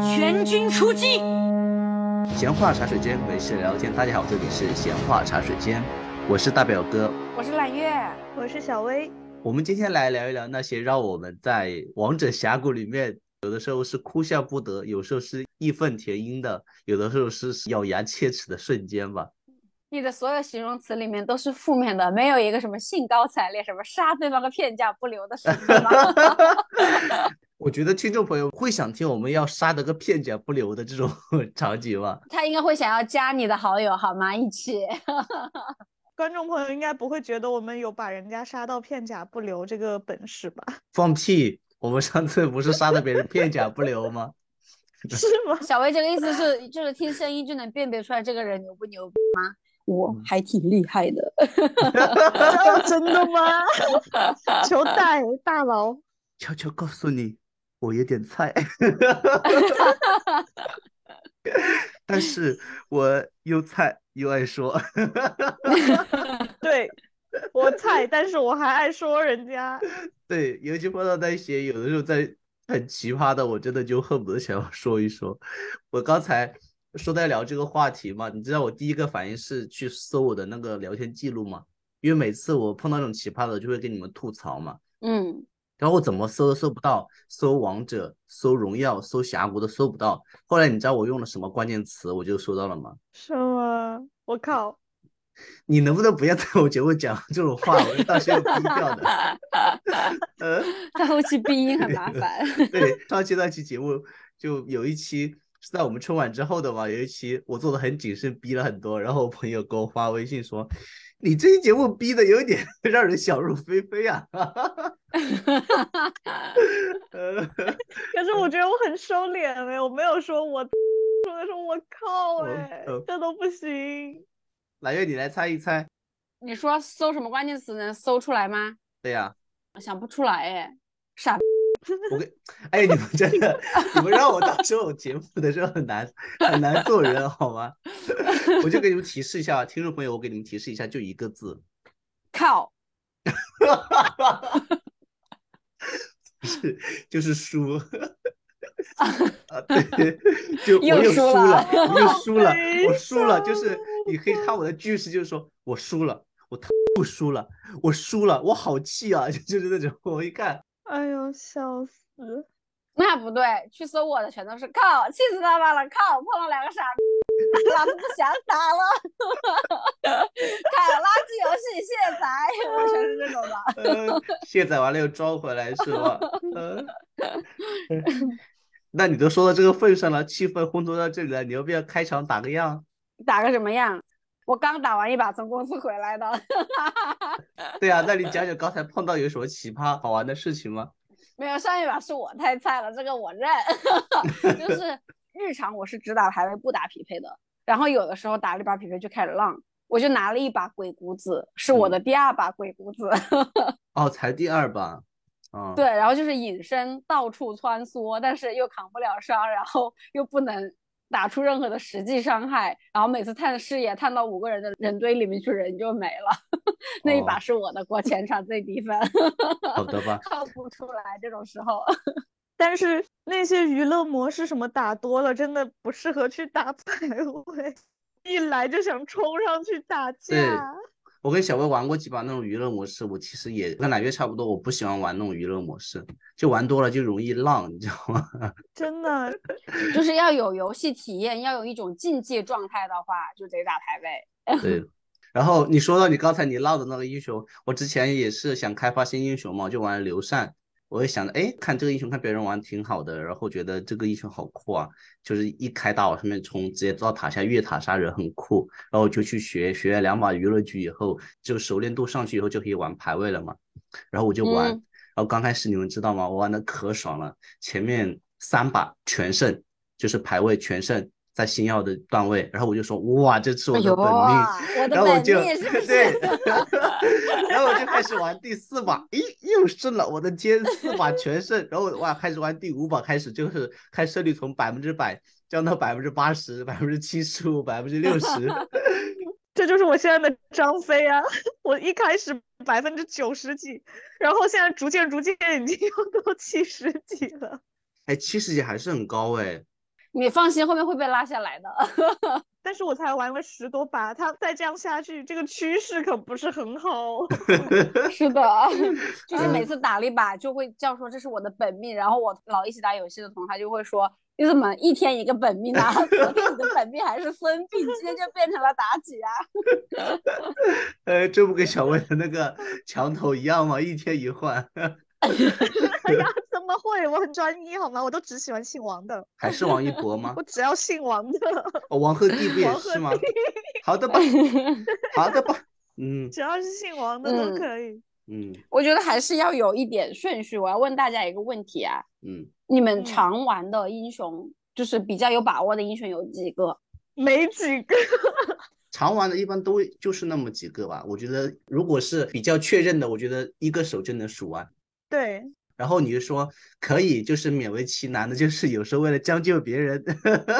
全军出击！闲话茶水间，没事聊天。大家好，这里是闲话茶水间，我是大表哥，我是揽月，我是小薇。我们今天来聊一聊那些让我们在王者峡谷里面，有的时候是哭笑不得，有时候是义愤填膺的，有的时候是咬牙切齿的瞬间吧。你的所有形容词里面都是负面的，没有一个什么兴高采烈、什么杀对方个片甲不留的时刻吗？我觉得听众朋友会想听我们要杀得个片甲不留的这种 场景吗？他应该会想要加你的好友，好吗？一起。观众朋友应该不会觉得我们有把人家杀到片甲不留这个本事吧？放屁！我们上次不是杀的别人片甲不留吗？是吗？小薇这个意思是，就是听声音就能辨别出来这个人牛不牛逼吗？我还挺厉害的。真的吗？求带大佬，悄悄告诉你。我有点菜，但是我又菜又爱说。对，我菜，但是我还爱说人家。对，尤其碰到那些有的时候在很奇葩的，我真的就恨不得想要说一说。我刚才说在聊这个话题嘛，你知道我第一个反应是去搜我的那个聊天记录吗？因为每次我碰到这种奇葩的，就会跟你们吐槽嘛。嗯。然后我怎么搜都搜不到，搜王者、搜荣耀、搜峡谷都搜不到。后来你知道我用了什么关键词，我就搜到了吗？什么？我靠！你能不能不要在我节目讲这种话？我到时候逼掉的。呃，他后期逼音很麻烦。对，上期那期节目就有一期是在我们春晚之后的嘛，有一期我做的很谨慎，逼了很多。然后我朋友给我发微信说。你这期节目逼的有点 让人想入非非啊！可是我觉得我很收敛哎，我没有说我说的说我靠哎，这都不行。来月，你来猜一猜。你说搜什么关键词能搜出来吗？对呀。想不出来哎，傻。我跟哎，你们真的，你们让我当时候节目的时候很难很难做人，好吗？我就给你们提示一下，听众朋友，我给你们提示一下，就一个字，靠，不是，就是输 啊，对，就 我又输了，我又 输了，我输了，就是你可以看我的句式，就是说我输了，我他不输了，我输了，我好气啊，就是那种，我一看。哎呦，笑死！那不对，去搜我的全都是靠，气死他妈了！靠，碰到两个傻逼，老子不想打了。看垃圾游戏卸载，全是这种的。卸载完了又装回来是吧？那你都说到这个份上了，气氛烘托到这里了，你要不要开场打个样？打个什么样？我刚打完一把从公司回来的，对啊，那你讲讲刚才碰到有什么奇葩好玩的事情吗？没有，上一把是我太菜了，这个我认。就是日常我是只打排位不打匹配的，然后有的时候打了一把匹配就开始浪，我就拿了一把鬼谷子，是我的第二把鬼谷子。哦，才第二把，嗯，对，然后就是隐身到处穿梭，但是又扛不了伤，然后又不能。打出任何的实际伤害，然后每次探视野探到五个人的人堆里面去，人就没了。那一把是我的过全场最低分。好的吧？靠不出来这种时候。但是那些娱乐模式什么打多了，真的不适合去打排位，一来就想冲上去打架。我跟小薇玩过几把那种娱乐模式，我其实也跟奶月差不多，我不喜欢玩那种娱乐模式，就玩多了就容易浪，你知道吗？真的，就是要有游戏体验，要有一种竞技状态的话，就得打排位。对，然后你说到你刚才你唠的那个英雄，我之前也是想开发新英雄嘛，就玩刘禅。我也想着，哎，看这个英雄，看别人玩挺好的，然后觉得这个英雄好酷啊，就是一开大往上面冲，直接到塔下越塔杀人很酷，然后就去学，学了两把娱乐局以后，就熟练度上去以后就可以玩排位了嘛，然后我就玩，然后刚开始你们知道吗？我玩的可爽了，前面三把全胜，就是排位全胜。在星耀的段位，然后我就说哇，这是我的本命，然后我就对，然后我就开始玩第四把，咦，又胜了，我的天，四把全胜，然后哇，开始玩第五把，开始就是开胜率从百分之百降到百分之八十、百分之七十五、百分之六十，这就是我现在的张飞啊！我一开始百分之九十几，然后现在逐渐逐渐已经要到七十几了，哎，七十几还是很高哎。你放心，后面会被拉下来的。但是我才玩了十多把，他再这样下去，这个趋势可不是很好。是的，就是每次打了一把就会叫说这是我的本命，然后我老一起打游戏的同他就会说你怎么一天一个本命呢？昨天你的本命还是孙膑，今天就变成了妲己啊？呃，这不跟小薇的那个墙头一样吗？一天一换。哎呀，怎么会？我很专一好吗？我都只喜欢姓王的。还是王一博吗？我只要姓王的。哦，王鹤棣不也 是吗？好的吧，好的吧，嗯，只要是姓王的都可以。嗯，我觉得还是要有一点顺序。我要问大家一个问题啊，嗯，你们常玩的英雄，就是比较有把握的英雄有几个？没几个。常玩的一般都就是那么几个吧。我觉得如果是比较确认的，我觉得一个手就能数完。对，然后你就说可以，就是勉为其难的，就是有时候为了将就别人，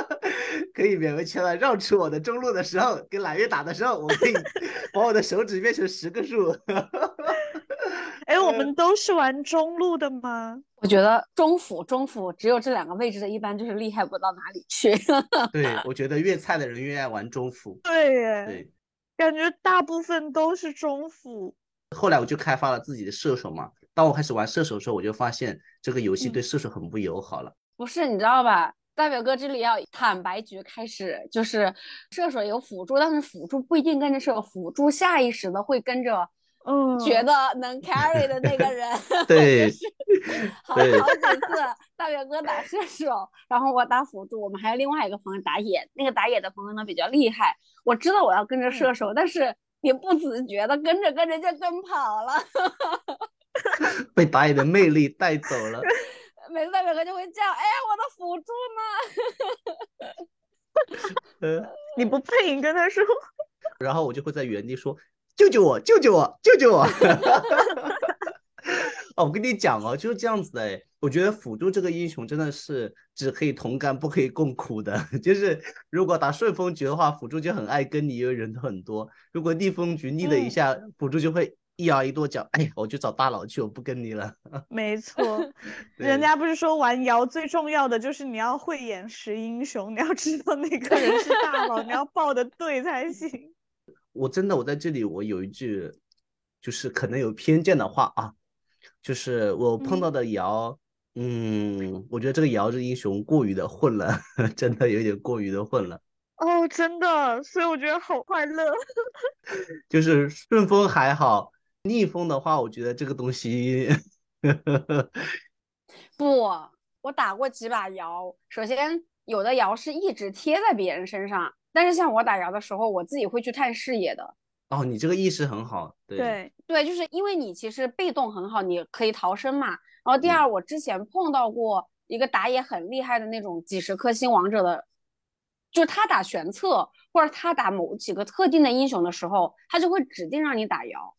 可以勉为其难绕出我的中路的时候，跟揽月打的时候，我可以 把我的手指变成十个数。哎，我们都是玩中路的吗？我觉得中辅、中辅只有这两个位置的，一般就是厉害不到哪里去。对，我觉得越菜的人越爱玩中辅。对耶，对，感觉大部分都是中辅。后来我就开发了自己的射手嘛。当我开始玩射手的时候，我就发现这个游戏对射手很不友好了。不是，你知道吧？大表哥这里要坦白局开始，就是射手有辅助，但是辅助不一定跟着射手，辅助下意识的会跟着，嗯，觉得能 carry 的那个人。对，好好几次大表哥打射手，然后我打辅助，我们还有另外一个朋友打野，那个打野的朋友呢比较厉害。我知道我要跟着射手，但是你不自觉的跟着跟着就跟跑了。被打野的魅力带走了。每次大表哥就会叫：“哎，我的辅助呢？”你不配，你跟他说。然后我就会在原地说：“救救我！救救我！救救我！”哦，我跟你讲哦，就是这样子的哎。我觉得辅助这个英雄真的是只可以同甘，不可以共苦的。就是如果打顺风局的话，辅助就很爱跟你，因为人很多；如果逆风局逆了一下，辅助就会。一摇一跺脚，哎呀，我去找大佬去，我不跟你了。没错，人家不是说玩瑶最重要的就是你要会演识英雄，你要知道哪个人是大佬，你要报的对才行。我真的，我在这里，我有一句就是可能有偏见的话啊，就是我碰到的瑶，嗯，我觉得这个瑶这英雄过于的混了，真的有点过于的混了。哦，真的，所以我觉得好快乐。就是顺风还好。逆风的话，我觉得这个东西 不，我打过几把瑶。首先，有的瑶是一直贴在别人身上，但是像我打瑶的时候，我自己会去探视野的。哦，你这个意识很好。对对，就是因为你其实被动很好，你可以逃生嘛。然后第二，我之前碰到过一个打野很厉害的那种几十颗星王者的，就是他打玄策或者他打某几个特定的英雄的时候，他就会指定让你打瑶。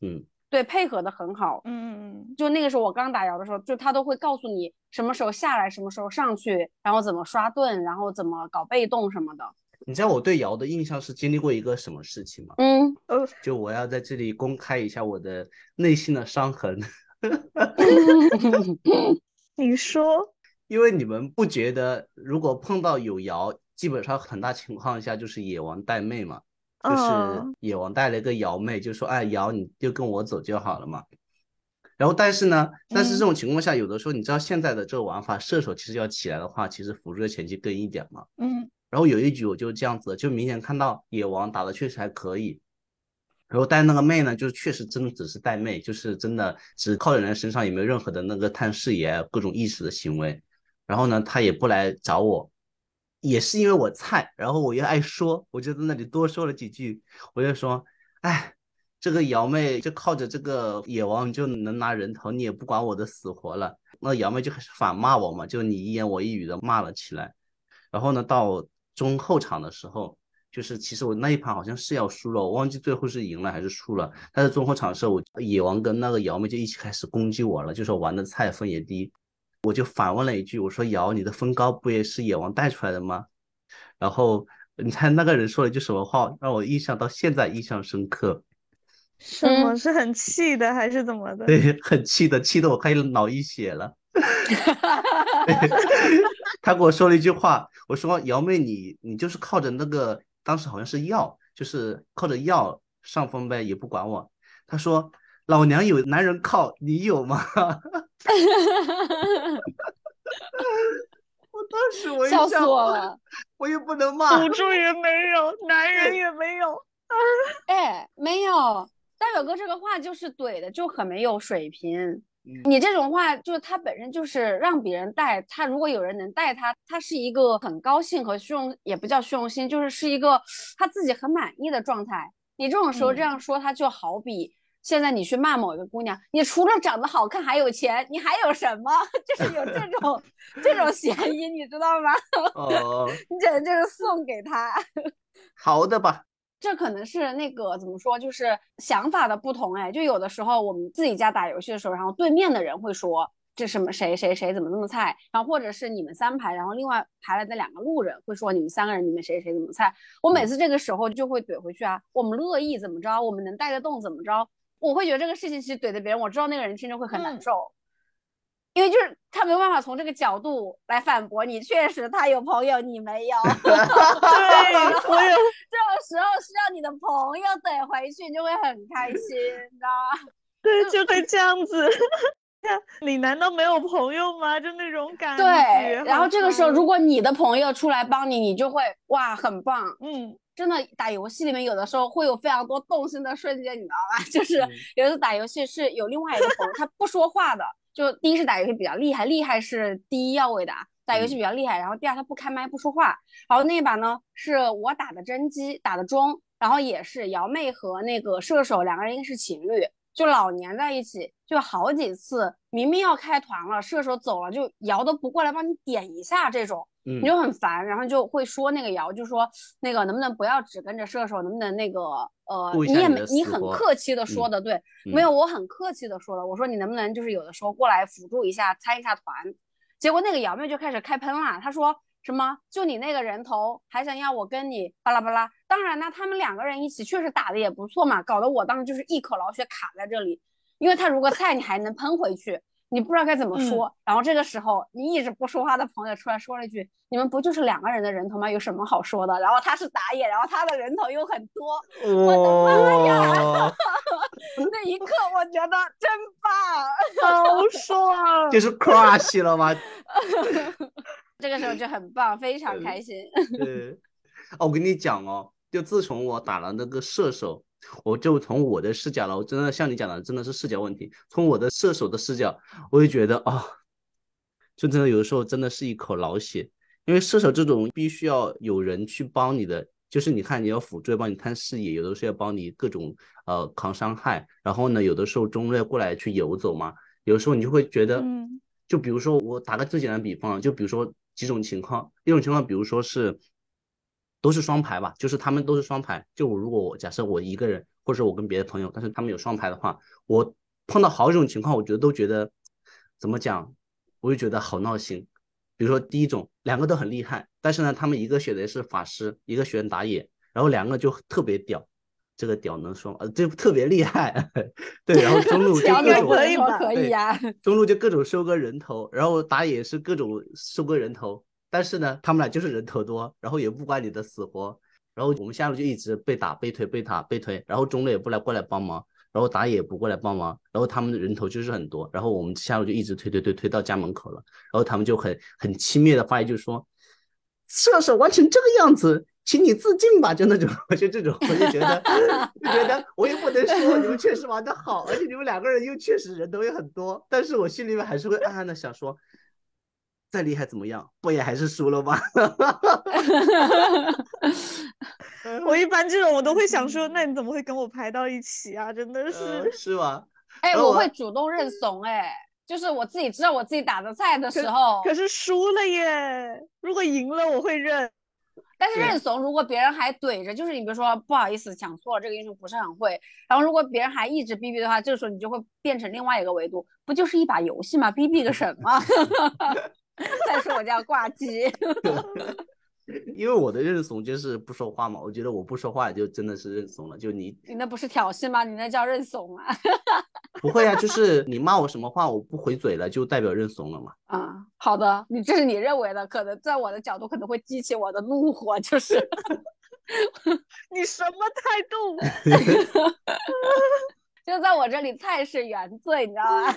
嗯，对，配合的很好。嗯嗯嗯，就那个时候我刚打瑶的时候，就他都会告诉你什么时候下来，什么时候上去，然后怎么刷盾，然后怎么搞被动什么的。你知道我对瑶的印象是经历过一个什么事情吗？嗯，就我要在这里公开一下我的内心的伤痕。你说，因为你们不觉得如果碰到有瑶，基本上很大情况下就是野王带妹嘛？就是野王带了一个瑶妹，就说：“哎，瑶你就跟我走就好了嘛。”然后，但是呢，但是这种情况下，有的时候你知道现在的这个玩法，射手其实要起来的话，其实辅助的前期跟一点嘛。嗯。然后有一局我就这样子，就明显看到野王打的确实还可以，然后带那个妹呢，就确实真的只是带妹，就是真的只靠在人身上，也没有任何的那个探视野、各种意识的行为。然后呢，他也不来找我。也是因为我菜，然后我又爱说，我就在那里多说了几句。我就说，哎，这个瑶妹就靠着这个野王就能拿人头，你也不管我的死活了。那瑶妹就开始反骂我嘛，就你一言我一语的骂了起来。然后呢，到中后场的时候，就是其实我那一盘好像是要输了，我忘记最后是赢了还是输了。但是中后场的时候，我野王跟那个瑶妹就一起开始攻击我了，就说玩的菜分也低。我就反问了一句，我说：“瑶，你的分高不也是野王带出来的吗？”然后你猜那个人说了一句什么话，让我印象到现在印象深刻。什么是很气的还是怎么的？对，很气的，气得我快脑溢血了。他跟我说了一句话，我说瑶妹你你就是靠着那个当时好像是药，就是靠着药上分呗，也不管我。他说老娘有男人靠，你有吗？我当时我一笑死我了。我也不能骂辅。助也没有，男人也没有。哎，没有，大表哥这个话就是怼的，就很没有水平。嗯你这种话，就是他本身就是让别人带他，如果有人能带他，他是一个很高兴和虚荣，也不叫虚荣心，就是是一个他自己很满意的状态。你这种时候这嗯样说，他就好比现在你去骂某一个姑娘，你除了长得好看还有钱，你还有什么？就是有这种这种嫌疑，你知道吗？哦，你简直就是送给他。好的吧，这可能是那个怎么说，就是想法的不同哎。就有的时候我们自己家打游戏的时候，然后对面的人会说这什么谁谁谁怎么那么菜，然后或者是你们三排，然后另外排来的两个路人会说你们三个人里面谁谁怎么菜。我每次这个时候就会怼回去啊，我们乐意怎么着，我们能带得动怎么着。我会觉得这个事情其实怼的别人，我知道那个人听着会很难嗯受。因为就是他没有办法从这个角度来反驳你，确实他有朋友，你没有。对，我也这种时候需要你的朋友怼回去，你就会很开心，你知道吗？对，就会这样子。你难道没有朋友吗？就那种感觉。对，然后好这个时候，如果你的朋友出来帮你，你就会哇，很棒。嗯，真的打游戏里面有的时候会有非常多动心的瞬间，你知道吧？就是嗯有一次打游戏是有另外一个朋友，他不说话的，就第一是打游戏比较厉害，厉害是第一要位的啊，打游戏嗯比较厉害，然后第二他不开麦不说话，然后那一把呢是我打的甄姬，打的中，然后也是瑶妹和那个射手两个人应该是情侣，就老黏在一起，就好几次明明要开团了，射手走了，就瑶都不过来帮你点一下这种。嗯。你就很烦，然后就会说那个瑶，就说那个能不能不要只跟着射手，能不能那个呃，你也没你很客气的说嗯的，对，嗯没有我很客气的说的，我说你能不能就是有的时候过来辅助一下，参一下团，结果那个瑶妹就开始开喷了，她说什么就你那个人头还想要我跟你巴拉巴拉，当然呢，他们两个人一起确实打的也不错嘛，搞得我当时就是一口老血卡在这里，因为他如果菜你还能喷回去。你不知道该怎么说，然后这个时候你一直不说话的朋友出来说了一句：“你们不就是两个人的人头吗？有什么好说的？”然后他是打野，然后他的人头又很多，哇，那一刻我觉得真棒，好 爽。就是 crush 了吗？这个时候就很棒，非常开心。对，哦，我跟你讲哦，就自从我打了那个射手，我就从我的视角了，我真的像你讲的，真的是视角问题。从我的射手的视角，我就觉得啊、就真的有的时候真的是一口老血，因为射手这种必须要有人去帮你的，就是你看你要辅助要帮你探视野，有的时候要帮你各种呃扛伤害，然后呢，有的时候中路过来去游走嘛，有的时候你就会觉得，嗯。就比如说我打个最简单的比方，就比如说几种情况，一种情况，比如说是都是双排吧，就是他们都是双排。就我如果我假设我一个人，或者我跟别的朋友，但是他们有双排的话，我碰到好几种情况，我觉得都觉得怎么讲，我就觉得好闹心。比如说第一种，两个都很厉害，但是呢，他们一个选的是法师，一个选打野，然后两个就特别屌。这个屌能说吗？呃，这特别厉害，对，然后中路就各种可以吧可以呀、中路就各种收割人头，然后打野是各种收割人头，但是呢，他们俩就是人头多，然后也不管你的死活，然后我们下路就一直被打、被推、被打、被推，然后中路也不来过来帮忙，然后打野也不过来帮忙，然后他们的人头就是很多，然后我们下路就一直推推推推到家门口了，然后他们就很很轻蔑的发言就说，射手玩成这个样子。请你自尽吧，就那种，就这种，我就觉得，就觉得我也不能说你们确实玩的好，而且你们两个人又确实人头也很多，但是我心里面还是会暗暗的想说，再厉害怎么样，不也还是输了吗？我一般这种我都会想说，那你怎么会跟我排到一起啊？真的呃是，是吗？哎，我我会主动认怂，哎，就是我自己知道我自己打的菜的时候，可是输了耶。如果赢了，我会认。但是认怂，如果别人还怼着，就是你比如说不好意思讲错了，这个英雄不是很会，然后如果别人还一直逼逼的话，这个时候你就会变成另外一个维度，不就是一把游戏吗？逼逼个什么？再说我叫挂机，因为我的认怂就是不说话嘛，我觉得我不说话就真的是认怂了。就你你那不是挑衅吗？你那叫认怂啊！不会啊，就是你骂我什么话，我不回嘴了，就代表认怂了嘛。啊、好的，你这是你认为的，可能在我的角度可能会激起我的怒火，就是你什么态度？就在我这里菜是原罪，你知道吗？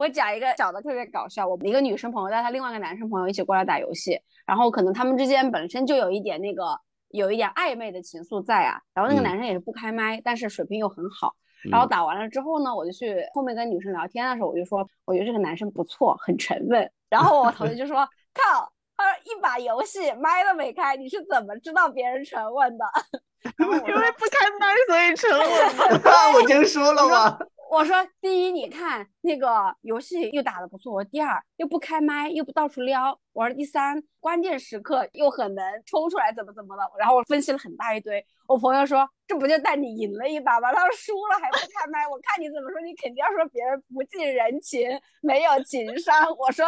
我讲一个小的特别搞笑，我一个女生朋友带她另外一个男生朋友一起过来打游戏，然后可能他们之间本身就有一点那个有一点暧昧的情愫在啊，然后那个嗯男生也是不开麦，但是水平又很好。然后嗯打完了之后呢，我就去后面跟女生聊天的时候，我就说，我觉得这个男生不错，很沉稳。然后我同学就说，靠，他说一把游戏麦都没开，你是怎么知道别人沉稳的？因为不开麦，所以沉稳 嘛。我就说了嘛，我说第一，你看那个游戏又打得不错；我第二，又不开麦，又不到处撩；我说第三，关键时刻又很能冲出来，怎么怎么的。然后我分析了很大一堆。我朋友说，这不就带你赢了一把吗？他说输了还不开麦，我看你怎么说，你肯定要说别人不近人情，没有情商。我说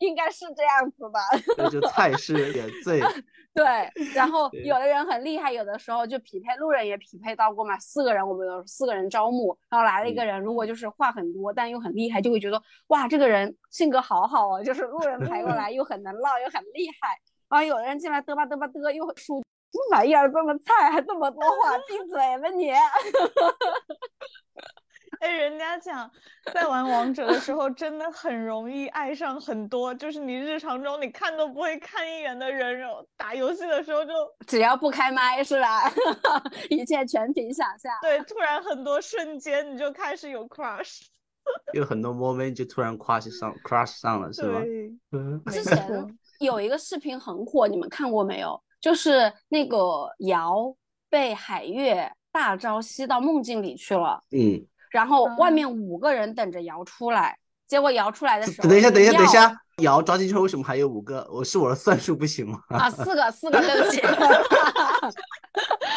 应该是这样子吧。”那就菜是原罪。对，然后有的人很厉害，有的时候就匹配路人也匹配到过嘛。四个人，我们有四个人招募，然后来了一个人，如果就是话很多，但又很厉害，就会觉得哇，这个人性格好好哦，就是路人排过来又很能唠，又很厉害。然后有的人进来嘚吧嘚吧嘚，又很输，什么玩意儿这么菜，还这么多话，闭嘴吧你！哎，人家讲在玩王者的时候，真的很容易爱上很多，就是你日常中你看都不会看一眼的人，然后打游戏的时候就只要不开麦是吧？一切全凭想象。对，突然很多瞬间你就开始有 crush。有很多 moment 就突然 crush 上 crush 上了，是吧？嗯，之 前有一个视频很火，你们看过没有？就是那个瑶被海月大招吸到梦境里去了，嗯，然后外嗯面五个人等着瑶出来，结果瑶出来的时候，等一下，等一下，等一下药，瑶抓进去为什么还有五个？我是我的算术不行吗？啊，四个，四个，对不起，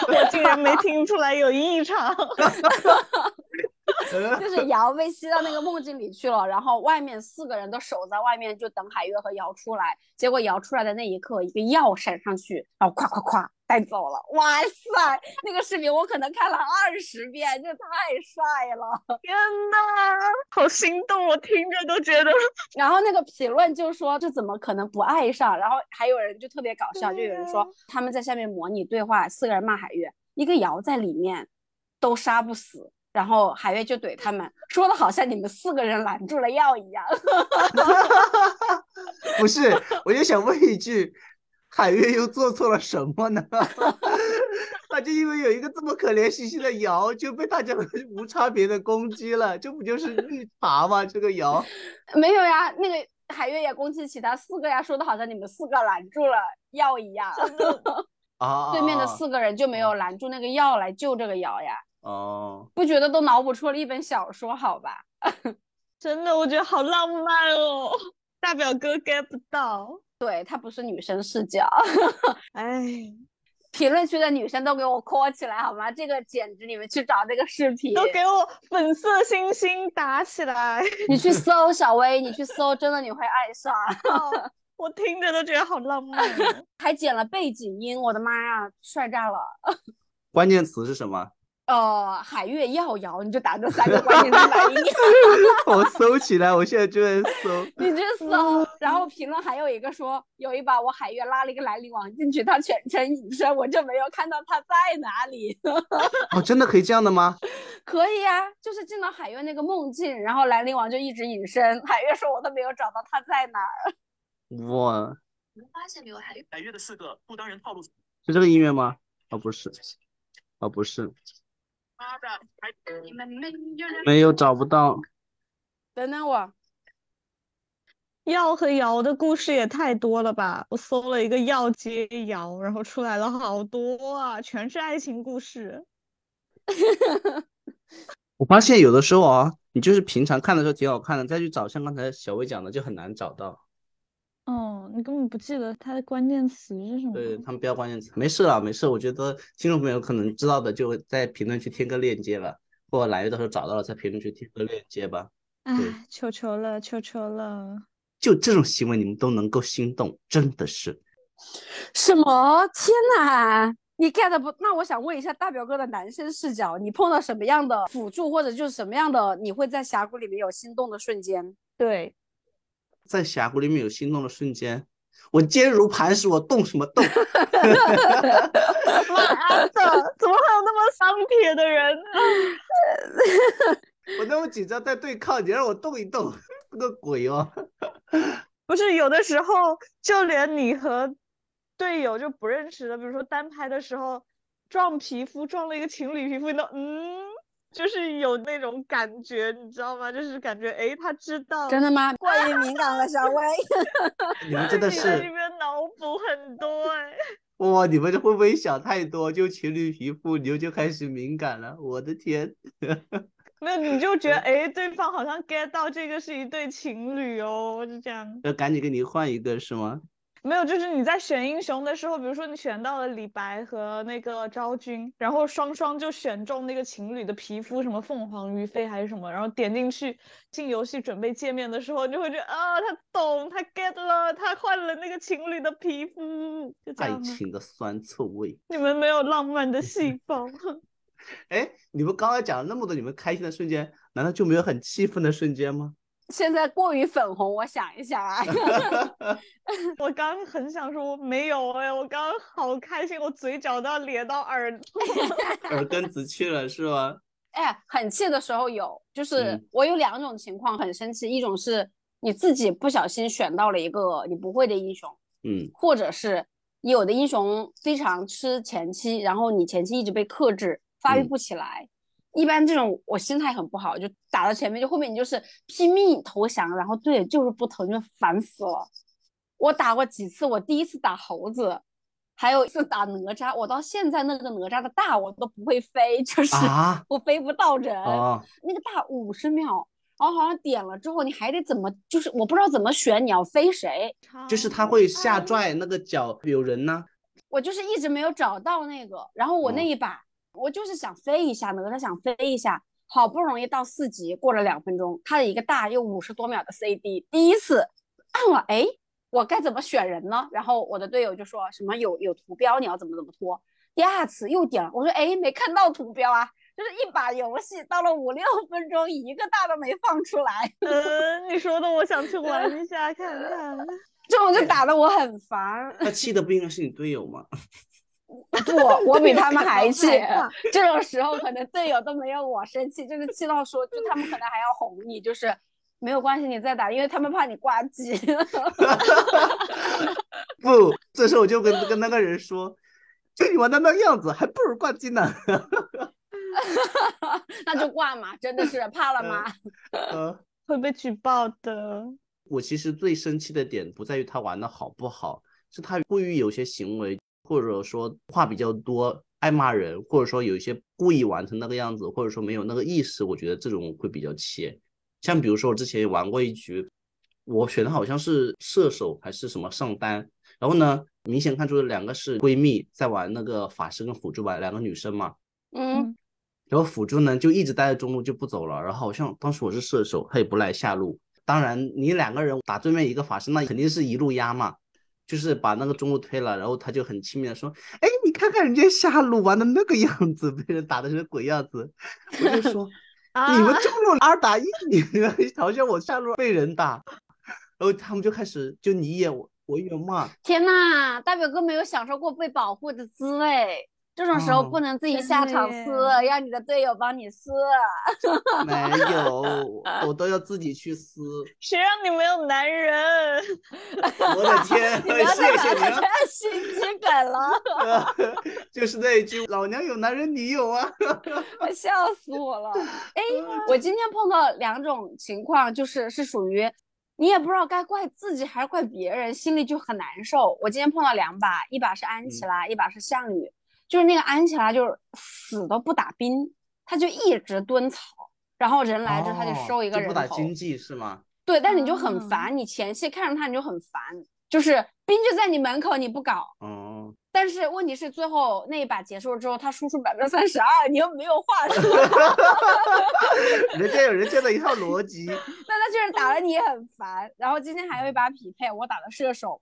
我竟然没听出来有异常。就是 瑶被吸到那个梦境里去了，然后外面四个人都守在外面，就等海月和瑶出来。结果瑶出来的那一刻，一个药闪上去，然后咵咵咵带走了。哇塞，那个视频我可能看了二十遍，这太帅了。天呐，好心动，我听着都觉得。然后那个评论就说这怎么可能不爱上？然后还有人就特别搞笑，就有人说他们在下面模拟对话，四个人骂海月，一个瑶在里面都杀不死，然后海月就怼他们，说的好像你们四个人拦住了药一样。不是，我就想问一句，海月又做错了什么呢？他就因为有一个这么可怜兮兮的瑶，就被大家 无差别的攻击了，这不就是绿茶吗？这个瑶，没有呀，那个海月也攻击其他四个呀，说的好像你们四个拦住了药一样。啊，对面的四个人就没有拦住那个药来救这个瑶呀，哦，不觉得都脑补出了一本小说好吧？真的，我觉得好浪漫哦。大表哥 get 不到，对，他不是女生视角。哎，评论区的女生都给我 call 起来好吗？这个简直，你们去找那个视频，都给我粉色星星打起来！你去搜小薇，你去搜，真的你会爱上。哦 我听着都觉得好浪漫哦。还剪了背景音，我的妈呀，帅炸了！关键词是什么？呃，海月耀瑶，你就打这三个关键词打音，我搜起来，我现在就在搜。你去搜。然后评论还有一个说，有一把我海月拉了一个兰陵王进去，他全程隐身，我就没有看到他在哪里。哦，真的可以这样的吗？可以呀、就是进到海月那个梦境，然后兰陵王就一直隐身，海月说我都没有找到他在哪儿。哇，你们发现没有？海海月的四个不当人套路，是这个音乐吗？哦，不是，哦，不是，你们没有没有找不到。等等我，药和瑶的故事也太多了吧！我搜了一个药接瑶，然后出来了好多啊，全是爱情故事。我发现有的时候啊，你就是平常看的时候挺好看的，再去找像刚才小薇讲的就很难找到。哦，你根本不记得它的关键词是什么？对他们标关键词，没事了，没事。我觉得听众朋友可能知道的，就在评论区添个链接吧，或者来月到时候找到了，在评论区添个链接吧。对哎，求求了，求求了！就这种行为，你们都能够心动，真的是什么？天哪！你 get 不？那我想问一下大表哥的男生视角，你碰到什么样的辅助，或者就是什么样的，你会在峡谷里面有心动的瞬间？对，在峡谷里面有心动的瞬间，我坚如磐石，我动什么动？妈的，怎么会有那么伤铁的人？我那么紧张在对抗，你让我动一动，个鬼哦！不是，有的时候就连你和队友就不认识的，比如说单排的时候撞皮肤，撞了一个情侣皮肤，你都嗯，就是有那种感觉，你知道吗？就是感觉哎，他知道，真的吗？过于敏感了，小薇。你们真的你在里是面脑补很多哎。哇！你们这会不会想太多？就情侣皮肤，你就就开始敏感了？我的天！没有，你就觉得哎，对方好像 get 到这个是一对情侣哦，就这样。要赶紧给你换一个是吗？没有，就是你在选英雄的时候，比如说你选到了李白和那个昭君，然后双双就选中那个情侣的皮肤，什么凤凰于飞还是什么，然后点进去进游戏准备界面的时候，你就会觉得啊，他懂，他 get 了，他换了那个情侣的皮肤，就这爱。情的酸臭味。你们没有浪漫的细胞。哎，你们刚才讲了那么多你们开心的瞬间，难道就没有很气愤的瞬间吗？现在过于粉红，我想一想啊，我刚刚很想说没有哎，我刚刚好开心，我嘴角都要咧到耳朵。耳根子去了是吗？哎，很气的时候有，就是嗯我有两种情况很生气，一种是你自己不小心选到了一个你不会的英雄，嗯或者是有的英雄非常吃前期，然后你前期一直被克制，发育嗯不起来。一般这种我心态很不好，就打到前面，就后面你就是拼命投降，然后队友就是不疼，就烦死了。我打过几次，我第一次打猴子，还有一次打哪吒，我到现在那个哪吒的大我都不会飞，就是啊我飞不到人。哦，那个大五十秒，然后好像点了之后，你还得怎么，就是我不知道怎么选，你要飞谁？就是他会下拽那个脚有人呢。我就是一直没有找到那个，然后我那哦一把，我就是想飞一下，哪吒想飞一下，好不容易到四级，过了两分钟，他的一个大又五十多秒的 CD，第一次按了，哎，我该怎么选人呢？然后我的队友就说什么有有图标，你要怎么怎么拖。第二次又点了，我说哎，没看到图标啊，就是一把游戏到了五六分钟，一个大都没放出来，嗯，你说的我想去玩一下 看看。这种就打的我很烦。他气的不应该是你队友吗？不，我比他们还 气。这种时候可能队友都没有我生气，就是气到说，就他们可能还要哄你，就是没有关系，你再打，因为他们怕你挂机。不，这时候我就跟跟那个人说，就你玩的那个样子，还不如挂机呢。那就挂嘛，真的是怕了吗？呃，会被举报的。我其实最生气的点不在于他玩的好不好，是他故意有些行为，或者说话比较多，爱骂人，或者说有一些故意玩成那个样子，或者说没有那个意识，我觉得这种会比较切。像比如说我之前也玩过一局，我选的好像是射手还是什么上单，然后呢，明显看出两个是闺蜜在玩那个法师跟辅助吧，两个女生嘛，嗯，然后辅助呢就一直待在中路就不走了，然后好像当时我是射手，他也不来下路。当然，你两个人打对面一个法师，那肯定是一路压嘛，就是把那个中路推了，然后他就很轻蔑的说：“哎，你看看人家下路玩的那个样子，被人打的是鬼样子。”我就说：“啊你们中路二打一，你们嘲笑 我下路被人打。”然后他们就开始就你一言我我一言骂，天呐，大表哥没有享受过被保护的滋味。这种时候哦不能自己下场撕的，让你的队友帮你撕。没有，我都要自己去撕。谁让你没有男人？我的天，你不要再谢谢你啊！玩这心机梗了，就是那一句“老娘有男人，你有啊我笑死我了。哎，我今天碰到两种情况，就是是属于你也不知道该怪自己还是怪别人，心里就很难受。我今天碰到两把，一把是安琪拉，一把是项羽。就是那个安琪拉，就是死都不打兵，他就一直蹲草，然后人”，来之后他就收一个人头。不打经济是吗？对，但是你就很啊烦，你前期看着他你就很烦，就是兵就在你门口你不搞，哦，但是问题是最后那一把结束了之后，他输出百分之三十二，你又没有话说 人家有人家的一套逻辑。那他就是打了你也很烦。然后今天还有一把匹配，我打的射手，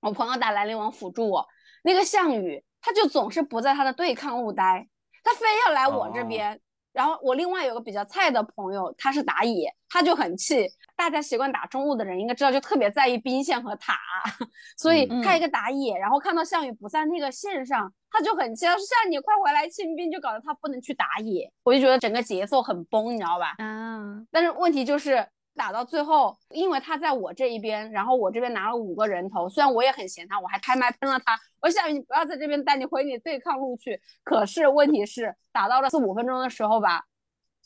我朋友打兰陵王辅助我，那个项羽他就总是不在他的对抗路待，他非要来我这哦边。然后我另外有个比较菜的朋友，他是打野，他就很气。大家习惯打中路的人应该知道，就特别在意兵线和塔，所以嗯他一个打野，然后看到项羽不在那个线上，他就很气，他说项羽快回来清兵，就搞得他不能去打野。我就觉得整个节奏很崩，你知道吧？嗯，但是问题就是打到最后，因为他在我这一边，然后我这边拿了五个人头，虽然我也很嫌他，我还开麦喷了他，我说项羽你不要在这边待，你回你对抗路去。可是问题是打到了四五分钟的时候吧，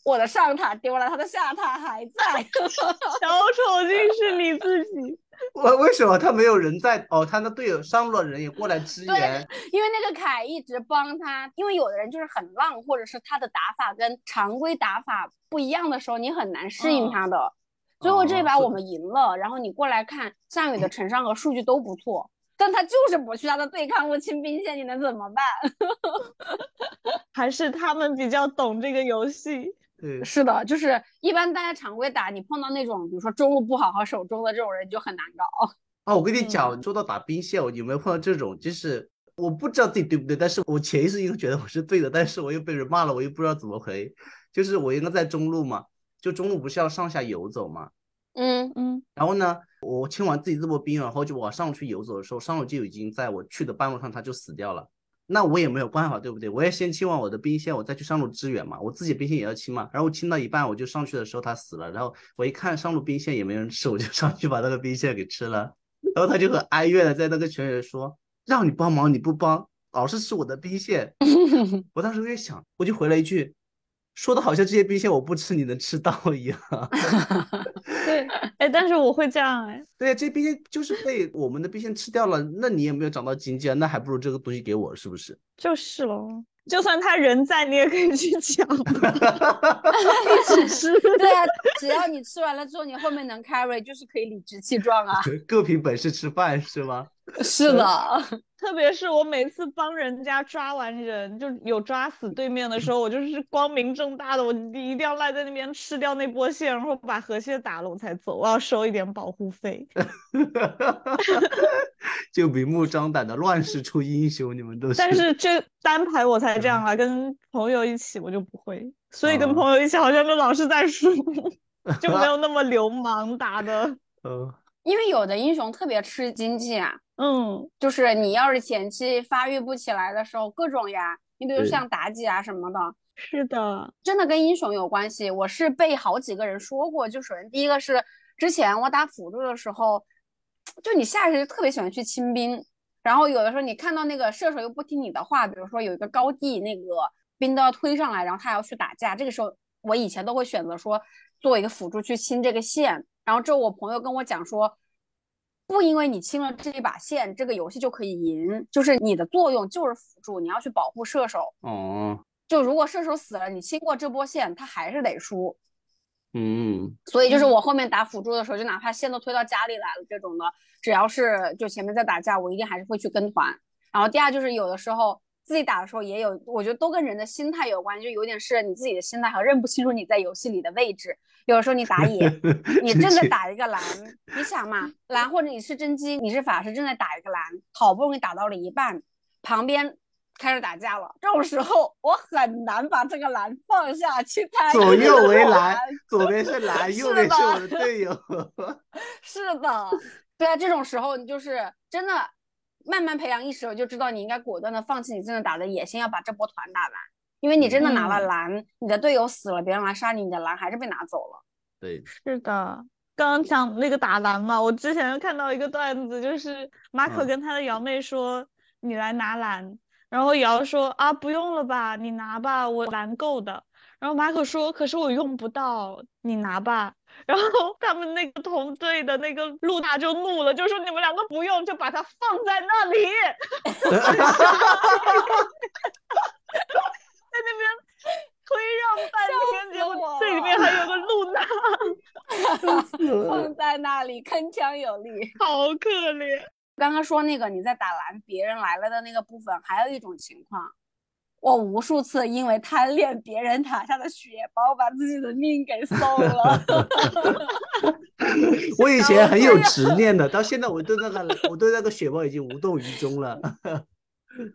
我的上塔丢了，他的下塔还在。小 丑竟是你自己。为为什么他没有人在？哦，他的队友上路的人也过来支援。因为那个凯一直帮他，因为有的人就是很浪，或者是他的打法跟常规打法不一样的时候，你很难适应他的。最后这一把我们赢了，然后你过来看项羽的承伤和数据都不错，但他就是不去他的对抗路清兵线，你能怎么办？还是他们比较懂这个游戏。对，是的，就是一般大家常规打，你碰到那种比如说中路不好好守中的这种人就很难搞。哦，我跟你嗯讲，说到打兵线，我有没有碰到这种？就是我不知道自己对不对，但是我潜意识应该觉得我是对的，但是我又被人骂了，我又不知道怎么回。就是我应该在中路嘛，就中路不是要上下游走嘛？嗯嗯，然后呢，我清完自己这波兵，然后就往上去游走的时候，上路就已经在我去的半路上他就死掉了。那我也没有办法，对不对？我也先清完我的兵线，我再去上路支援嘛。我自己兵线也要清嘛。然后清到一半，我就上去的时候他死了，然后我一看上路兵线也没人吃，我就上去把那个兵线给吃了。然后他就很哀怨的在那个群里说：“让你帮忙你不帮，老是吃我的兵线。”我当时在想，我就回了一句，说的好像这些兵线我不吃你能吃到一样。对，哎，但是我会这样哎，对呀，这兵线就是被我们的兵线吃掉了，那你也没有长到经济啊，那还不如这个东西给我，是不是？就是喽。就算他人在，你也可以去抢，一起吃。对啊，只要你吃完了之后，你后面能 carry，就是可以理直气壮啊。各凭本事吃饭是吗？是的，特别是我每次帮人家抓完人，就有抓死对面的时候，我就是光明正大的，我一定要赖在那边吃掉那波线，然后把河蟹打了我才走，我要收一点保护费。就明目张胆的乱世出英雄，你们都是。但是这单排我才这样啊，跟朋友一起我就不会，所以跟哦朋友一起好像就老是在输，就没有那么流氓打的。嗯，因为有的英雄特别吃经济啊，嗯，就是你要是前期发育不起来的时候，各种呀，你比如像妲己啊什么的，是的，真的跟英雄有关系。我是被好几个人说过，就首先第一个是之前我打辅助的时候，就你下意识就特别喜欢去清兵，然后有的时候你看到那个射手又不听你的话，比如说有一个高地那个兵都要推上来，然后他要去打架，这个时候我以前都会选择说做一个辅助去清这个线，然后之后我朋友跟我讲说。不因为你清了这一把线，这个游戏就可以赢，就是你的作用就是辅助，你要去保护射手。哦，就如果射手死了，你清过这波线，他还是得输。嗯，所以就是嗯我后面打辅助的时候，就哪怕线都推到家里来了这种的，只要是就前面在打架，我一定还是会去跟团。然后第二就是有的时候自己打的时候也有，我觉得都跟人的心态有关，就有点是你自己的心态和认不清楚你在游戏里的位置。有的时候你打野，你正在打一个蓝，你想嘛，蓝或者你是甄姬，你是法师正在打一个蓝，好不容易打到了一半，旁边开始打架了，这种时候我很难把这个蓝放下去开左右为蓝蓝，左边是蓝，右边是我的队友。是的，对啊，这种时候你就是真的慢慢培养意识，我就知道你应该果断的放弃你正在打的野，先要把这波团打完，因为你真的拿了嗯蓝，你的队友死了，别人来杀你，你的蓝还是被拿走了。对，是的。刚刚讲那个打蓝嘛，我之前看到一个段子，就是马可嗯跟他的瑶妹说：“你来拿蓝。”然后瑶说：“啊，不用了吧，你拿吧，我蓝够的。”然后马可说：“可是我用不到，你拿吧。”然后他们那个同队的那个露娜就怒了，就说：“你们两个不用，就把它放在那里。”在那边推让半天，结果这里面还有个露娜，放在那里铿锵有力。好可怜。刚刚说那个你在打蓝，别人来了的那个部分，还有一种情况，我无数次因为贪恋别人塔下的血包，把自己的命给送了。我以前很有执念的，到现在我对那个我对那个血包已经无动于衷了。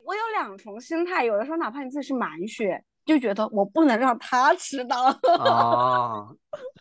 我有两重心态，有的时候哪怕你自己是满血，就觉得我不能让他吃到，啊，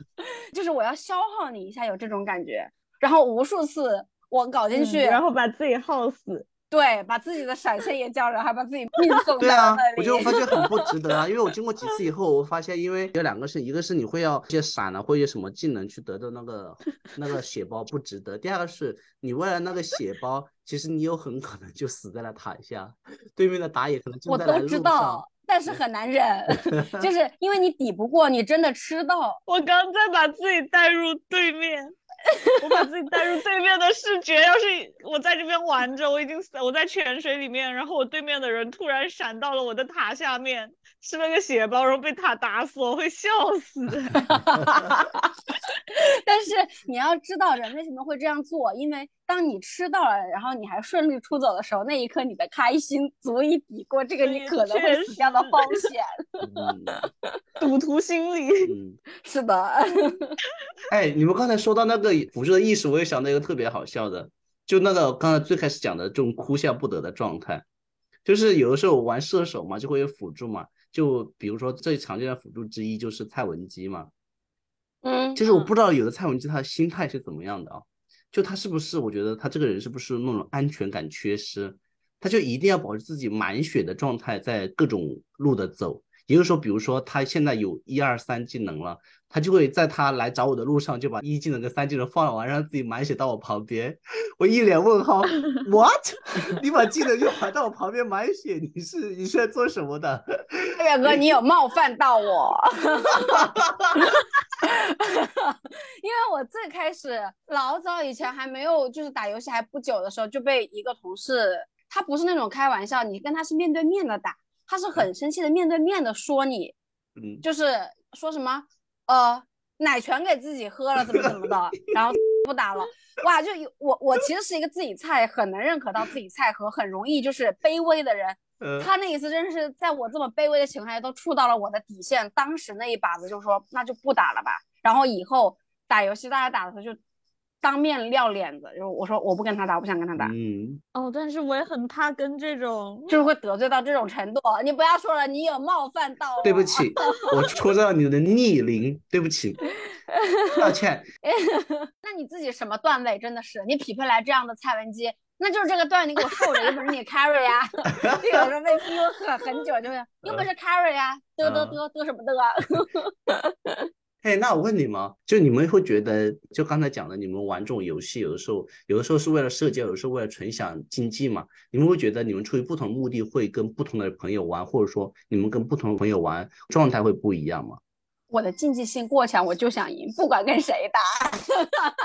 就是我要消耗你一下，有这种感觉。然后无数次我搞进嗯去，然后把自己耗死。对，把自己的闪现也叫着，还把自己命 送对啊到那，里。我就发现很不值得啊，因为我经过几次以后，我发现因为有两个是，一个是你会要一些闪啊或者什么技能去得到那个那个血包不值得，第二个是你为了那个血包，其实你有很可能就死在了塔下，对面的打野可能正我都知在来路上。道，但是很难忍，就是因为你抵不过，你真的吃到。我刚在把自己带入对面，我把自己带入对面的视觉。要是我在这边玩着，我已经死，我在泉水里面，然后我对面的人突然闪到了我的塔下面，吃了个血包，然后被塔打死，我会笑死。但是你要知道人为什么会这样做，因为当你吃到了，然后你还顺利出走的时候，那一刻你的开心足以抵过这个你可能会死掉的实风险。嗯 赌徒心理，嗯，是的，哎，你们刚才说到那个辅助的意识，我也想到一个特别好笑的，就那个刚才最开始讲的这种哭笑不得的状态，就是有的时候我玩射手嘛，就会有辅助嘛，就比如说最常见的辅助之一就是蔡文姬嘛，嗯，就是我不知道有的蔡文姬她的心态是怎么样的啊，就他是不是我觉得他这个人是不是那种安全感缺失，他就一定要保持自己满血的状态，在各种路的走。也就是说，比如说他现在有一二三技能了，他就会在他来找我的路上就把一技能跟三技能放完，让自己满血到我旁边。我一脸问号，what？你把技能就排到我旁边满血，你是你是在做什么的？月哥，你有冒犯到我，因为我最开始老早以前还没有就是打游戏还不久的时候，就被一个同事，他不是那种开玩笑，你跟他是面对面的打，他是很生气的面对面的说你，嗯，就是说什么呃奶全给自己喝了怎么怎么的，然后不打了。哇，就有我我其实是一个自己菜很能认可到自己菜和很容易就是卑微的人，呃，他那一次真是在我这么卑微的情况下都触到了我的底线，当时那一把子就说那就不打了吧，然后以后打游戏大家打的时候就当面撂脸子，就我说我不跟他打，我不想跟他打，嗯，哦，但是我也很怕跟这种就是会得罪到这种程度。你不要说了，你有冒犯到，对不起，我戳到你的逆鳞，对不起，道歉。那你自己什么段位真的是你匹配来这样的蔡文姬，那就是这个段你给我受着，有本事你 carry 呀、就有时候被 PU 很很久，就会有本事 carry 呀、嘚嘚嘚嘚什么嘚啊？哎，那我问你们，就你们会觉得，就刚才讲的，你们玩这种游戏，有的时候，有的时候是为了社交，有的时候为了纯享竞技嘛。你们会觉得，你们出于不同目的，会跟不同的朋友玩，或者说你们跟不同的朋友玩，状态会不一样吗？我的竞技性过强，我就想赢，不管跟谁打。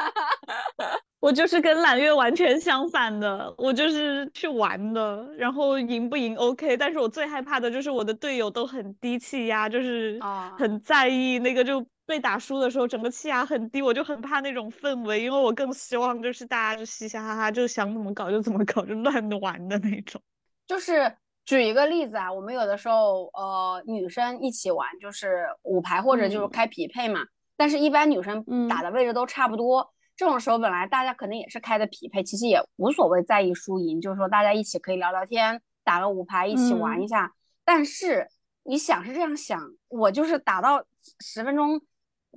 我就是跟揽月完全相反的，我就是去玩的，然后赢不赢 OK，但是我最害怕的就是我的队友都很低气压，就是啊很在意那个就被打输的时候，整个气压很低，我就很怕那种氛围，因为我更希望就是大家就嘻嘻哈哈，就想怎么搞就怎么搞，就乱玩的那种。就是举一个例子啊，我们有的时候呃女生一起玩，就是五排或者就是嗯开匹配嘛，但是一般女生嗯打的位置都差不多。这种时候本来大家可能也是开的匹配，其实也无所谓在意输赢，就是说大家一起可以聊聊天，打个五排一起玩嗯一下。但是你想是这样想，我就是打到十分钟，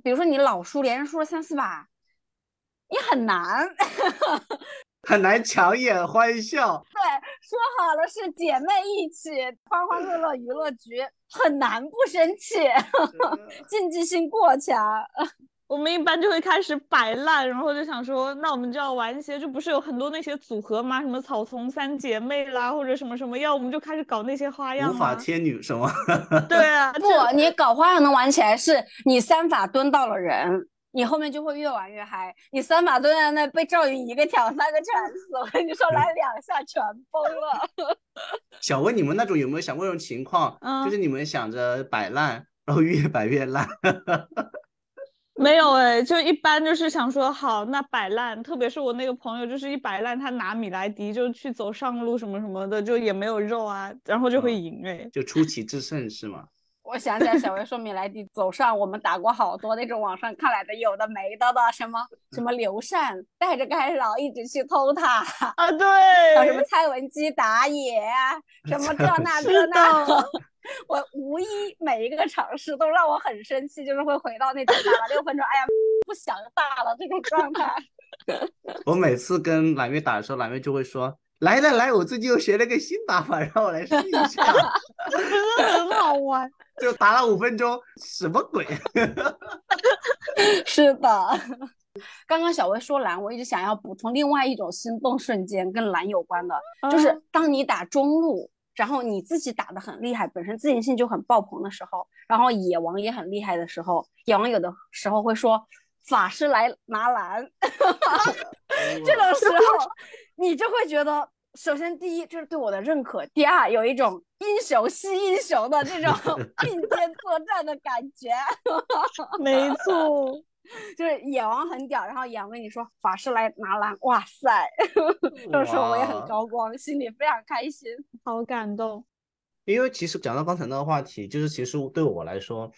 比如说你老输，连着输了三四把，你很难。很难强颜欢笑。对，说好了是姐妹一起欢欢乐乐娱乐局，很难不生气，竞技性过强。我们一般就会开始摆烂，然后就想说，那我们就要玩一些，就不是有很多那些组合吗？什么草丛三姐妹啦，或者什么什么，要我们就开始搞那些花样无法啊。天女什么？对啊，不，你搞花样能玩起来，是你三法蹲到了人，你后面就会越玩越嗨。你三把蹲在那被赵云一个挑三个全死，我跟你说来两下全崩了。想问你们那种有没有想过这种情况？嗯就是你们想着摆烂，然后越摆越烂。没有哎，就一般就是想说好，那摆烂，特别是我那个朋友，就是一摆烂，他拿米莱迪就去走上路什么什么的，就也没有肉啊，然后就会嗯赢哎。就出奇制胜是吗？我想起来，小薇说米莱迪走上，我们打过好多那种网上看来的有的没的的，什么什么刘禅带着干扰一直去偷塔，啊，对，还有什么蔡文姬打野啊，什么这 那是这那的。我无一每一个尝试都让我很生气，就是会回到那种打了六分钟，哎呀不想打了这种状态。我每次跟蓝月打的时候，蓝月就会说：“来来来，我最近又学了个新打法，让我来试一下。真的很好玩。”就打了五分钟，什么鬼？是的，刚刚小薇说蓝，我一直想要补充另外一种心动瞬间，跟蓝有关的，就是啊当你打中路，然后你自己打的很厉害，本身自信心就很爆棚的时候，然后野王也很厉害的时候，野王有的时候会说法师来拿蓝，这种时候你就会觉得。首先，第一，这是对我的认可；第二，有一种英雄惜英雄的这种 并肩作战的感觉。没错，就是野王很屌，然后野王跟你说法师来拿蓝，哇塞，这时候我也很高光，心里非常开心。好感动。因为其实讲到刚才那个话题，就是其实对我来说，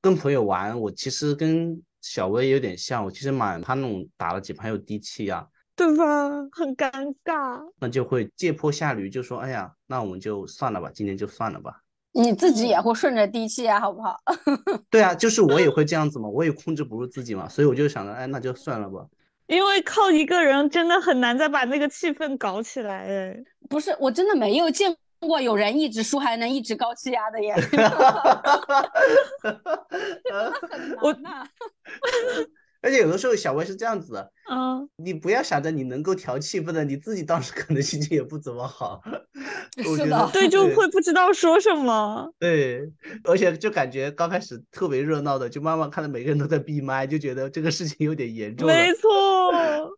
跟朋友玩，我其实跟小薇有点像，我其实蛮怕那种打了几盘有低气啊，对吧？很尴尬。那就会借坡下驴，就说哎呀，那我们就算了吧，今天就算了吧。你自己也会顺着低气压，好不好？对啊，就是我也会这样子嘛，我也控制不住自己嘛，所以我就想着，哎，那就算了吧。因为靠一个人真的很难再把那个气氛搞起来哎。不是，我真的没有见过有人一直输还能一直高气压的耶。我 而且有的时候小薇是这样子的，嗯，你不要想着你能够调气氛的，你自己当时可能心情也不怎么好。我是的对，就会不知道说什么。对，而且就感觉刚开始特别热闹的，就慢慢看到每个人都在闭麦，就觉得这个事情有点严重。没错，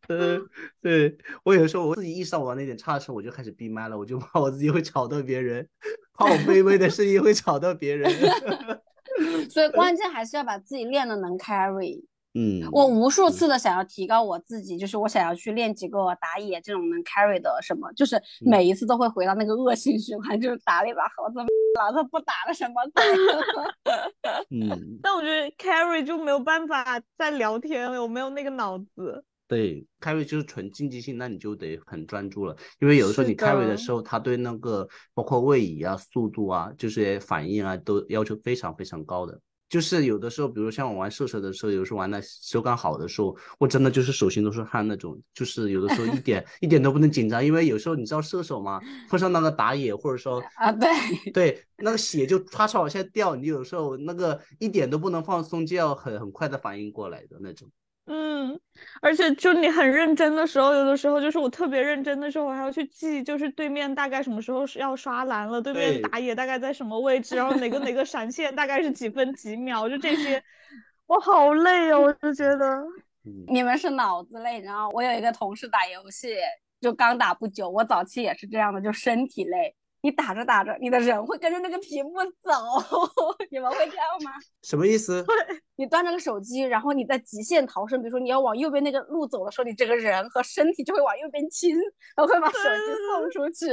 嗯，对我有的时候我自己意识到我玩的有点差的时候，我就开始闭麦了，我就怕我自己会吵到别人，怕我卑微的声音会吵到别人。所以关键还是要把自己练的能 carry。嗯，我无数次的想要提高我自己，就是我想要去练几个打野这种能 carry 的什么，就是每一次都会回到那个恶性循环，就是打了一把猴子，老子不打了什么鬼？嗯，但我觉得 carry 就没有办法再聊天了，我没有那个脑子。对，carry 就是纯竞技性，那你就得很专注了，因为有的时候你 carry 的的时候，他对那个包括位移啊、速度啊，就是反应啊，都要求非常非常高的。就是有的时候，比如像我玩射手的时候，有时候玩的手感好的时候，我真的就是手心都是汗那种，就是有的时候一点一点都不能紧张，因为有时候你知道射手嘛，碰上那个打野或者说啊，对，对那个血就唰唰往下掉，你有时候那个一点都不能放松，就要很很快的反应过来的那种。嗯，而且就你很认真的时候，有的时候就是我特别认真的时候，我还要去记，就是对面大概什么时候是要刷蓝了，对面对打野大概在什么位置，然后哪个哪个闪现大概是几分几秒，就这些，我好累哦，我就觉得，嗯，你们是脑子累，然后我有一个同事打游戏，就刚打不久，我早期也是这样的，就身体累。你打着打着，你的人会跟着那个屏幕走，你们会这样吗？什么意思？你端着个手机，然后你在极限逃生，比如说你要往右边那个路走的时候，你这个人和身体就会往右边倾，然后会把手机送出去，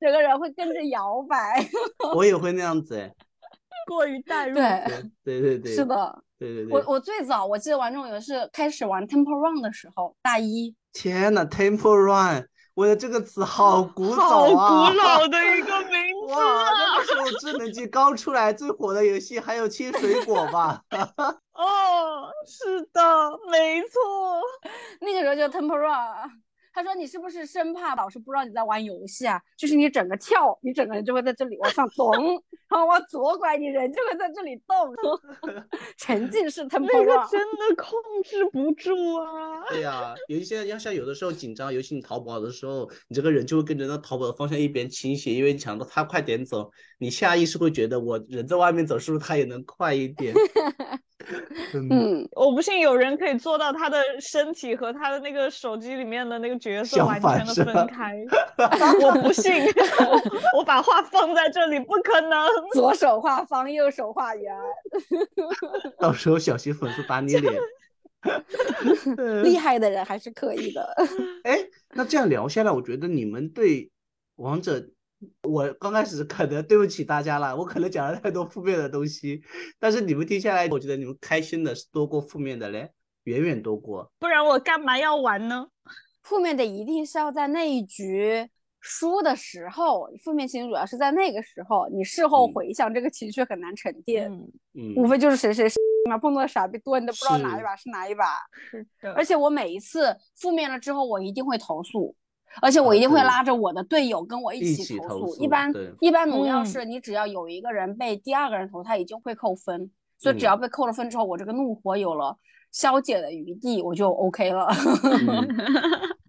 整个人会跟着摇摆。我也会那样子哎。过于带入。对，对对对，是，的。对对对。我我最早我记得玩这种游戏开始玩 Temple Run 的时候，大一，天呐 t e m p l e Run，我的这个词好古好早啊！古老的一个名字 哇，那个时候智能机刚出来，最火的游戏还有切水果吧？哦，是的，没错。那个时候叫 Temple Run。他说：“你是不是生怕老师不知道你在玩游戏啊？就是你整个跳，你整个人就会在这里往上咚，然后往左拐，你人就会在这里动，沉浸式 Temple 那个。真的控制不住啊！对呀、有一些要像有的时候紧张，尤其你逃跑的时候，你这个人就会跟着那逃跑的方向一边倾斜，因为你想到他快点走，你下意识会觉得我人在外面走，是不是他也能快一点？嗯，嗯，我不信有人可以做到他的身体和他的那个手机里面的那个角色相完全的反分开，我不信，我我把话放在这里，不可能。左手画方，右手画圆，到时候小心粉丝打你脸。厉害的人还是可以的。哎，那这样聊下来，我觉得你们对王者，我刚开始可能对不起大家了，我可能讲了太多负面的东西，但是你们听下来，我觉得你们开心的是多过负面的嘞，远远多过。不然我干嘛要玩呢？负面的一定是要在那一局输的时候，负面情绪主要是在那个时候，你事后嗯回想这个情绪很难沉淀，嗯，嗯，无非就是谁谁嘛碰到的傻逼多，你都不知道哪一把是哪一把。是的而且我每一次负面了之后，我一定会投诉，而且我啊一定会拉着我的队友跟我一一起投诉。一般一般农药嗯是你只要有一个人被第二个人投，他已经会扣分，所以只嗯要被扣了分之后，我这个怒火有了消解的余地，我就 OK 了。嗯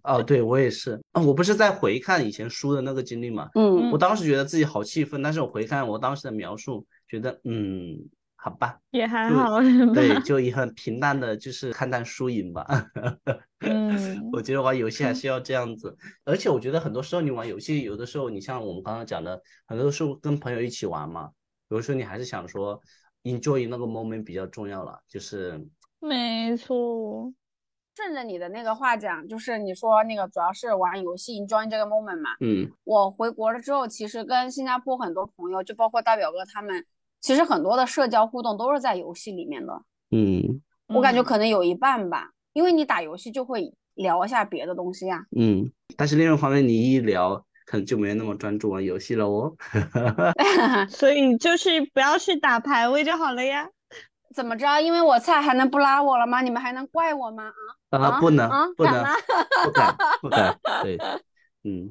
哦，对我也是啊，我不是在回看以前输的那个经历嘛，嗯我当时觉得自己好气愤，但是我回看我当时的描述，觉得嗯，好吧，也还好，对，就也很平淡的，就是看淡输赢吧。嗯。我觉得玩游戏还是要这样子，而且我觉得很多时候你玩游戏，有的时候你像我们刚刚讲的，很多时候跟朋友一起玩嘛，有的时候你还是想说 enjoy 那个 moment 比较重要了，就是没错，顺着你的那个话讲，就是你说那个主要是玩游戏 enjoy 这个 moment 嘛。嗯。我回国了之后，其实跟新加坡很多朋友，就包括大表哥他们，其实很多的社交互动都是在游戏里面的。嗯我感觉嗯可能有一半吧，因为你打游戏就会聊一下别的东西呀、嗯，但是另一方面你一聊，可能就没那么专注玩游戏了哦。所以就是不要去打排位就好了呀。怎么着？因为我菜还能不拉我了吗？你们还能怪我吗？啊啊，不能啊，不能，不敢，不敢，对，嗯，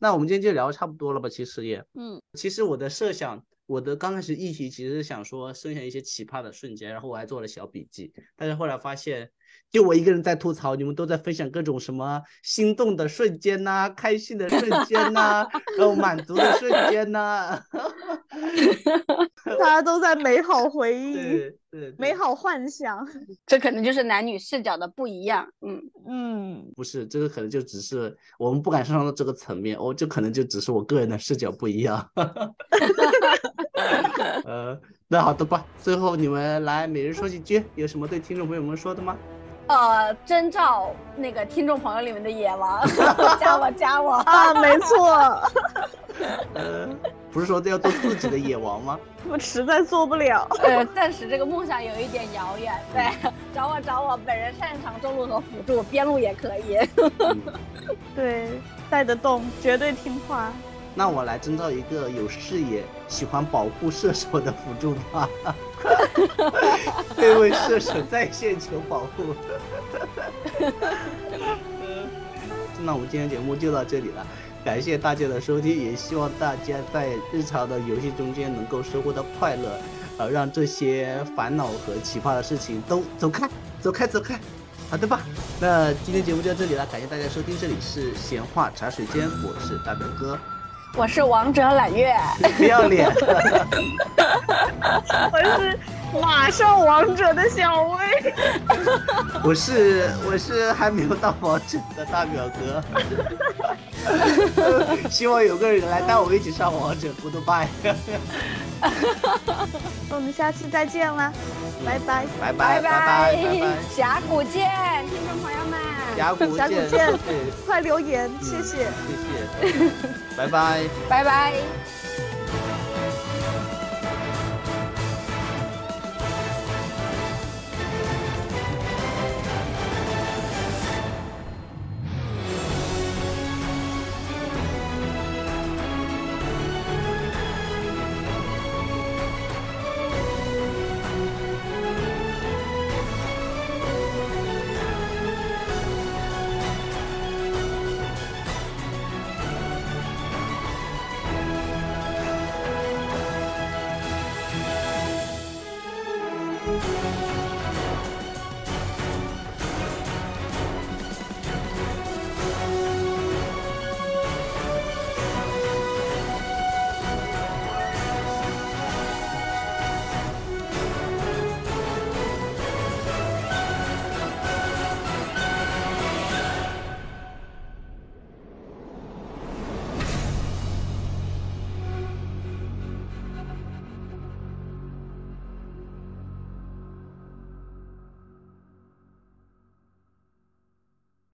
那我们今天就聊得差不多了吧？其实也，嗯，其实我的设想，我的刚开始议题其实是想说分享一些奇葩的瞬间，然后我还做了小笔记，但是后来发现，就我一个人在吐槽，你们都在分享各种什么心动的瞬间呐、开心的瞬间呐、然后满足的瞬间呐、大家都在美好回忆、对对，美好幻想。这可能就是男女视角的不一样。嗯，嗯，不是这个可能就只是我们不敢上升到这个层面，哦，这可能就只是我个人的视角不一样。呃，那好的吧，最后你们来每人说几句，有什么对听众朋友们说的吗？呃，征召那个听众朋友里面的野王，加我加我。啊，没错，呃，不是说要做自己的野王吗？我实在做不了。呃，暂时这个梦想有一点遥远。对，找我找我，本人擅长中路和辅助，边路也可以。嗯，对，带得动，绝对听话。那我来征召一个有视野、喜欢保护射手的辅助吧。对位射手在线求保护。那我们今天节目就到这里了，感谢大家的收听，也希望大家在日常的游戏中间能够收获到快乐，呃，让这些烦恼和奇葩的事情都走开，走开，走开。好的吧，那今天节目就到这里了，感谢大家收听，这里是闲话茶水间，我是大表哥，我是王者揽月。不要脸。我是马上王者的小薇。我是我是还没有到王者的大表哥，希望有个人来带我一起上王者，goodbye，我们下次再见啦，拜拜。拜拜拜拜拜拜，峡谷见，听众朋友们。峡谷见，峡谷见，快留言，嗯谢谢。谢谢，拜拜。拜拜。